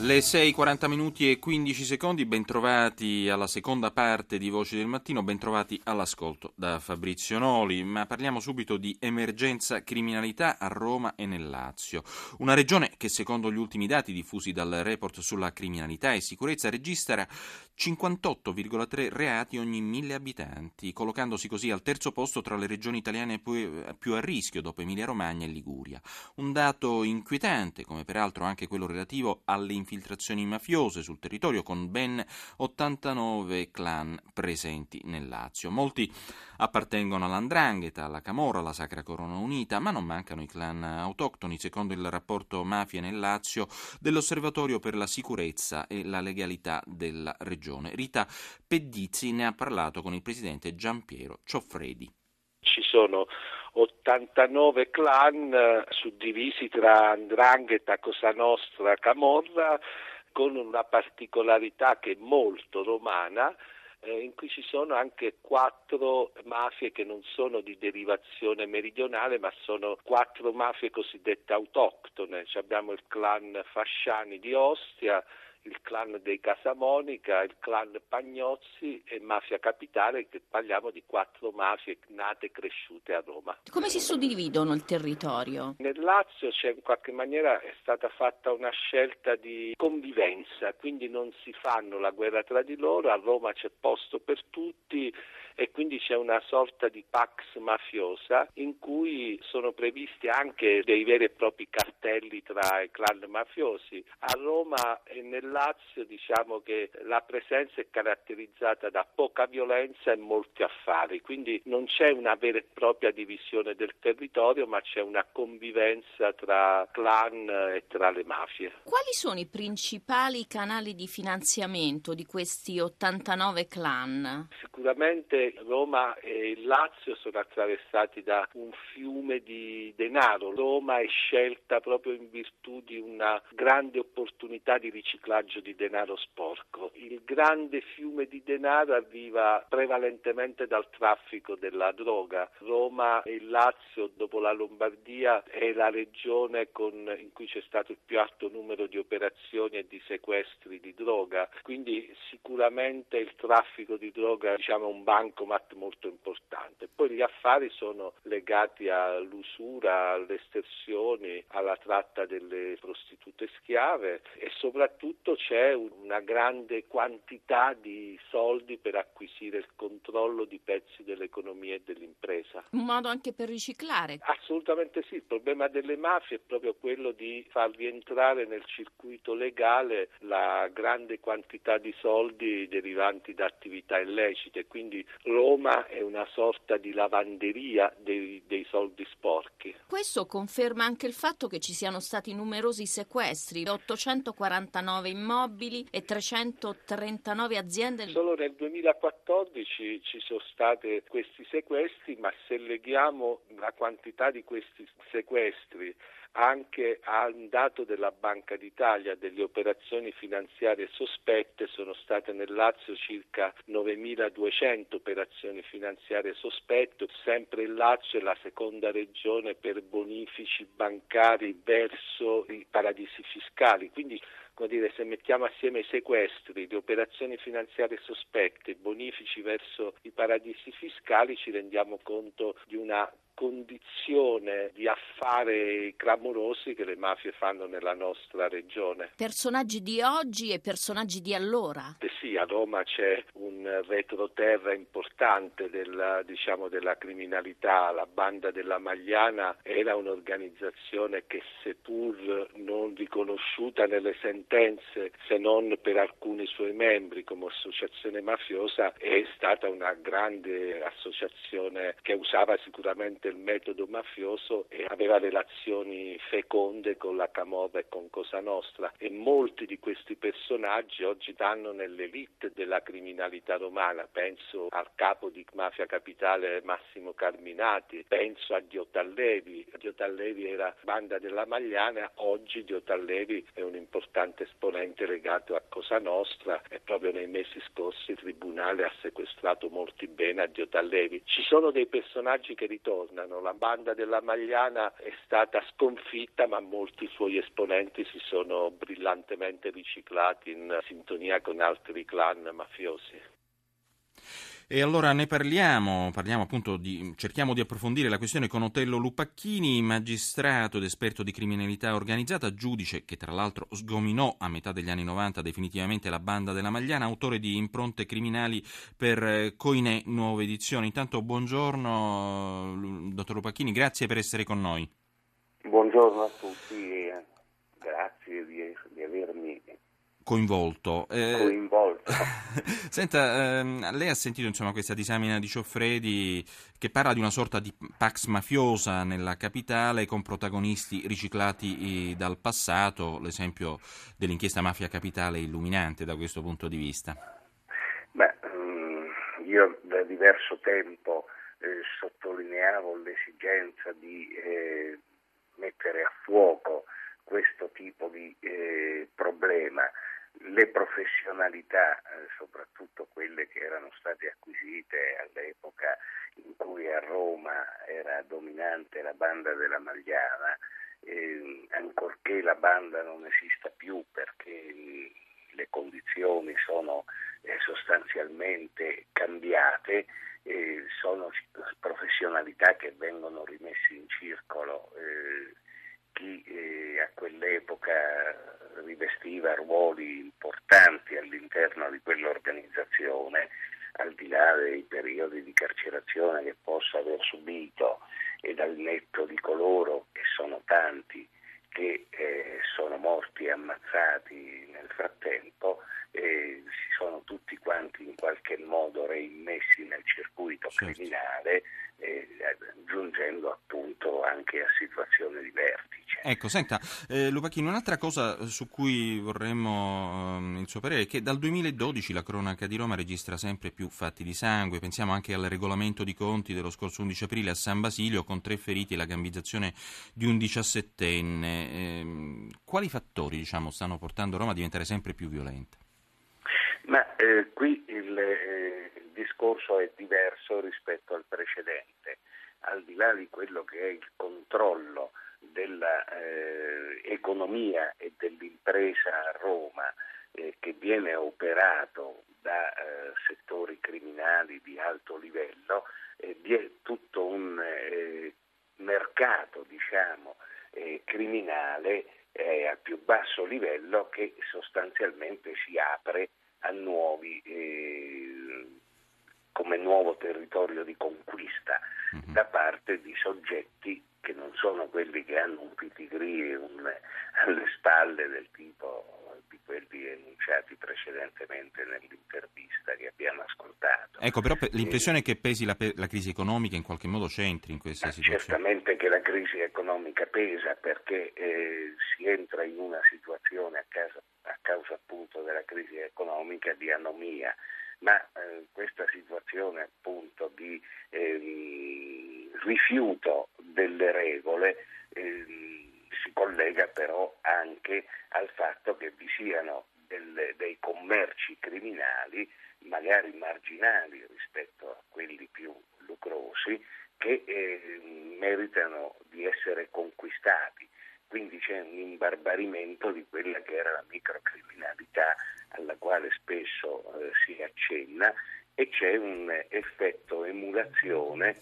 Le 6:40 minuti e 15 secondi, bentrovati alla seconda parte di Voci del Mattino, bentrovati all'ascolto da Fabrizio Noli, ma parliamo subito di emergenza criminalità a Roma e nel Lazio, una regione che secondo gli ultimi dati diffusi dal report sulla criminalità e sicurezza registra 58,3 reati ogni mille abitanti, collocandosi così al terzo posto tra le regioni italiane più a rischio dopo Emilia Romagna e Liguria. Un dato inquietante, come peraltro anche quello relativo alle infiltrazioni mafiose sul territorio con ben 89 clan presenti nel Lazio. Molti appartengono all'Andrangheta, alla Camorra, alla Sacra Corona Unita, ma non mancano i clan autoctoni, secondo il rapporto Mafia nel Lazio dell'Osservatorio per la sicurezza e la legalità della regione. Rita Pedizzi ne ha parlato con il presidente Giampiero Cioffredi. Ci sono 89 clan eh, suddivisi tra Andrangheta, Cosa Nostra, Camorra, con una particolarità che è molto romana, eh, in cui ci sono anche quattro mafie che non sono di derivazione meridionale, ma sono quattro mafie cosiddette autoctone. Cioè abbiamo il clan Fasciani di Ostia, il clan dei Casamonica, il clan Pagnozzi e Mafia Capitale, che parliamo di quattro mafie nate e cresciute a Roma. Come si suddividono il territorio? Nel Lazio c'è in qualche maniera è stata fatta una scelta di convivenza, quindi non si fanno la guerra tra di loro, a Roma c'è posto per tutti e quindi c'è una sorta di pax mafiosa in cui sono previsti anche dei veri e propri cartelli tra i clan mafiosi. A Roma e nel Lazio diciamo che la presenza è caratterizzata da poca violenza e molti affari, quindi non c'è una vera e propria divisione del territorio, ma c'è una convivenza tra clan e tra le mafie. Quali sono i principali canali di finanziamento di questi 89 clan? Sicuramente Roma e il Lazio sono attraversati da un fiume di denaro. Roma è scelta proprio in virtù di una grande opportunità di riciclaggio di denaro sporco. Il grande fiume di denaro arriva prevalentemente dal traffico della droga. Roma e il Lazio, dopo la Lombardia, è la regione con, in cui c'è stato il più alto numero di operazioni e di sequestri di droga. Quindi sicuramente il traffico di droga diciamo, è un banco bancomat molto importante. Poi gli affari sono legati all'usura, alle estersioni, alla tratta delle prostitute schiave e soprattutto c'è una grande quantità di soldi per acquisire il controllo di pezzi dell'economia e dell'impresa. Un modo anche per riciclare? Assolutamente sì, il problema delle mafie è proprio quello di far rientrare nel circuito legale la grande quantità di soldi derivanti da attività illecite, quindi Roma è una sorta di lavanderia dei, dei, soldi sporchi. Questo conferma anche il fatto che ci siano stati numerosi sequestri, 849 immobili e 339 aziende. Solo nel 2014 ci sono stati questi sequestri, ma se leghiamo la quantità di questi sequestri anche a un dato della Banca d'Italia delle operazioni finanziarie sospette sono state nel Lazio circa 9.200 operazioni finanziarie sospette, sempre il Lazio è la seconda regione per bonifici bancari verso i paradisi fiscali, quindi dire, se mettiamo assieme i sequestri, le operazioni finanziarie sospette, i bonifici verso i paradisi fiscali, ci rendiamo conto di una condizione di affari clamorosi che le mafie fanno nella nostra regione. Personaggi di oggi e personaggi di allora? Eh sì, a Roma c'è un retroterra importante della, diciamo, della criminalità. La banda della Magliana era un'organizzazione che seppur non riconosciuta nelle sentenze se non per alcuni suoi membri come associazione mafiosa è stata una grande associazione che usava sicuramente del metodo mafioso e aveva relazioni feconde con la Camorra e con Cosa Nostra. E molti di questi personaggi oggi stanno nell'elite della criminalità romana, penso al capo di Mafia Capitale Massimo Carminati, penso a Diotallevi, Diotallevi era banda della Magliana, oggi Diotallevi è un importante esponente legato a Cosa Nostra e proprio nei mesi scorsi il Tribunale ha sequestrato molti beni a Diotallevi. Ci sono dei personaggi che ritornano, la banda della Magliana è stata sconfitta ma molti suoi esponenti si sono brillantemente riciclati in sintonia con altri clan mafiosi. E allora ne parliamo, parliamo di, cerchiamo di approfondire la questione con Otello Lupacchini, magistrato ed esperto di criminalità organizzata, giudice che tra l'altro sgominò a metà degli anni 90 definitivamente la banda della Magliana, autore di Impronte criminali per eh, Coinè, nuove edizioni. Intanto buongiorno dottor Lupacchini, grazie per essere con noi. Buongiorno a tutti, grazie di avermi coinvolto. Eh, coinvolto. Senta, ehm, lei ha sentito insomma, questa disamina di Cioffredi che parla di una sorta di pax mafiosa nella capitale con protagonisti riciclati dal passato, l'esempio dell'inchiesta Mafia Capitale è illuminante da questo punto di vista. Beh, mm, io da diverso tempo eh, sottolineavo l'esigenza di eh, mettere a fuoco questo tipo di eh, problema le professionalità, eh, soprattutto quelle che erano state acquisite all'epoca in cui a Roma era dominante la banda della Magliana, eh, ancorché la banda non esista più perché le condizioni sono eh, sostanzialmente cambiate, eh, sono professionalità che vengono rimesse in circolo eh, chi eh, a quell'epoca rivestiva ruoli importanti all'interno di quell'organizzazione, al di là dei periodi di carcerazione che possa aver subito e dal netto di coloro che sono tanti che eh, sono morti e ammazzati nel frattempo, eh, si sono tutti quanti in qualche modo reimmessi nel circuito certo. criminale, eh, giungendo appunto anche a situazioni di vertice. Ecco, senta, eh, Lupacchino, un'altra cosa su cui vorremmo eh, il suo parere è che dal 2012 la cronaca di Roma registra sempre più fatti di sangue, pensiamo anche al regolamento di conti dello scorso 11 aprile a San Basilio con tre feriti e la gambizzazione di un diciassettenne. Eh, quali fattori diciamo, stanno portando Roma a diventare sempre più violenta? Ma eh, qui il, eh, il discorso è diverso rispetto al precedente, al di là di quello che è il controllo dell'economia eh, e dell'impresa a Roma eh, che viene operato da eh, settori criminali di alto livello, eh, vi è tutto un mercato diciamo, eh, criminale a più basso livello che sostanzialmente si apre a nuovi come nuovo territorio di conquista mm-hmm. da parte di soggetti che non sono quelli che hanno un pitigrì alle spalle del tipo di quelli enunciati precedentemente nell'intervista che abbiamo ascoltato. Ecco, però l'impressione è che pesi la, la, crisi economica in qualche modo c'entri in questa situazione. Certamente che la crisi economica pesa perché eh, si entra in una situazione a, casa, a causa appunto della crisi economica di anomia ma eh, questa situazione appunto di eh, rifiuto delle regole eh, si collega però anche al fatto che vi siano delle, dei commerci criminali, magari marginali rispetto a quelli più lucrosi, che eh, meritano di essere conquistati. Quindi c'è un imbarbarimento di quella che era la microcriminalità alla quale spesso eh, si accenna e c'è un effetto emulazione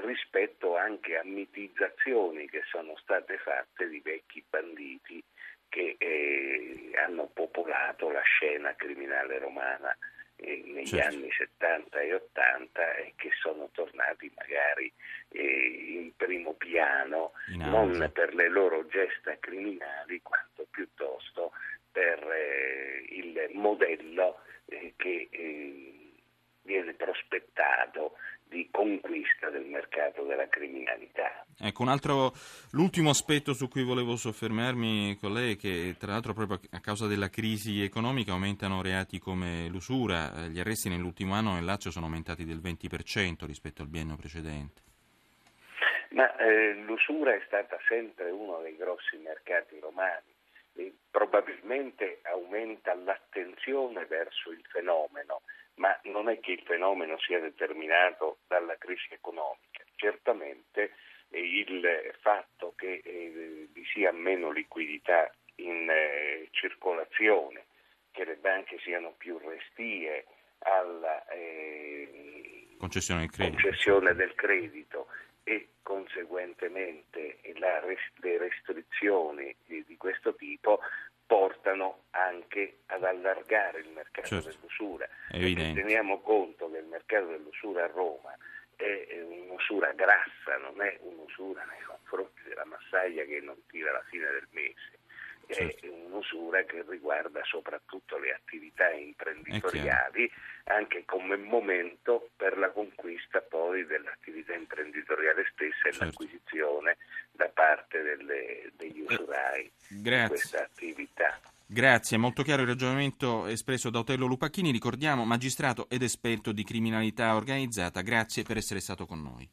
rispetto anche a mitizzazioni che sono state fatte di vecchi banditi che eh, hanno popolato la scena criminale romana eh, negli certo. anni 70 e 80 e che sono tornati magari eh, in primo piano in non per le loro gesta criminali quanto piuttosto per eh, il modello eh, che eh, viene prospettato di conquista del mercato della criminalità. Ecco, un altro, l'ultimo aspetto su cui volevo soffermarmi con lei è che tra l'altro proprio a causa della crisi economica aumentano reati come l'usura, gli arresti nell'ultimo anno nel Lazio sono aumentati del 20% rispetto al biennio precedente. Ma eh, l'usura è stata sempre uno dei grossi mercati romani probabilmente aumenta l'attenzione verso il fenomeno ma non è che il fenomeno sia determinato dalla crisi economica. Certamente eh, il fatto che eh, vi sia meno liquidità in eh, circolazione, che le banche siano più restie alla concessione, del concessione, del credito e conseguentemente la, le restrizioni di, di questo tipo portano anche ad allargare il mercato certo. dell'usura. Teniamo conto che il mercato dell'usura a Roma è un'usura grassa, non è un'usura nei confronti della massaglia che non tira la fine del mese. Certo. È un'usura che riguarda soprattutto le attività imprenditoriali, anche come momento per la conquista poi dell'attività imprenditoriale stessa e certo. l'acquisizione da parte delle, degli eh, usurai di questa attività. Grazie, molto chiaro il ragionamento espresso da Otello Lupacchini, ricordiamo magistrato ed esperto di criminalità organizzata, grazie per essere stato con noi.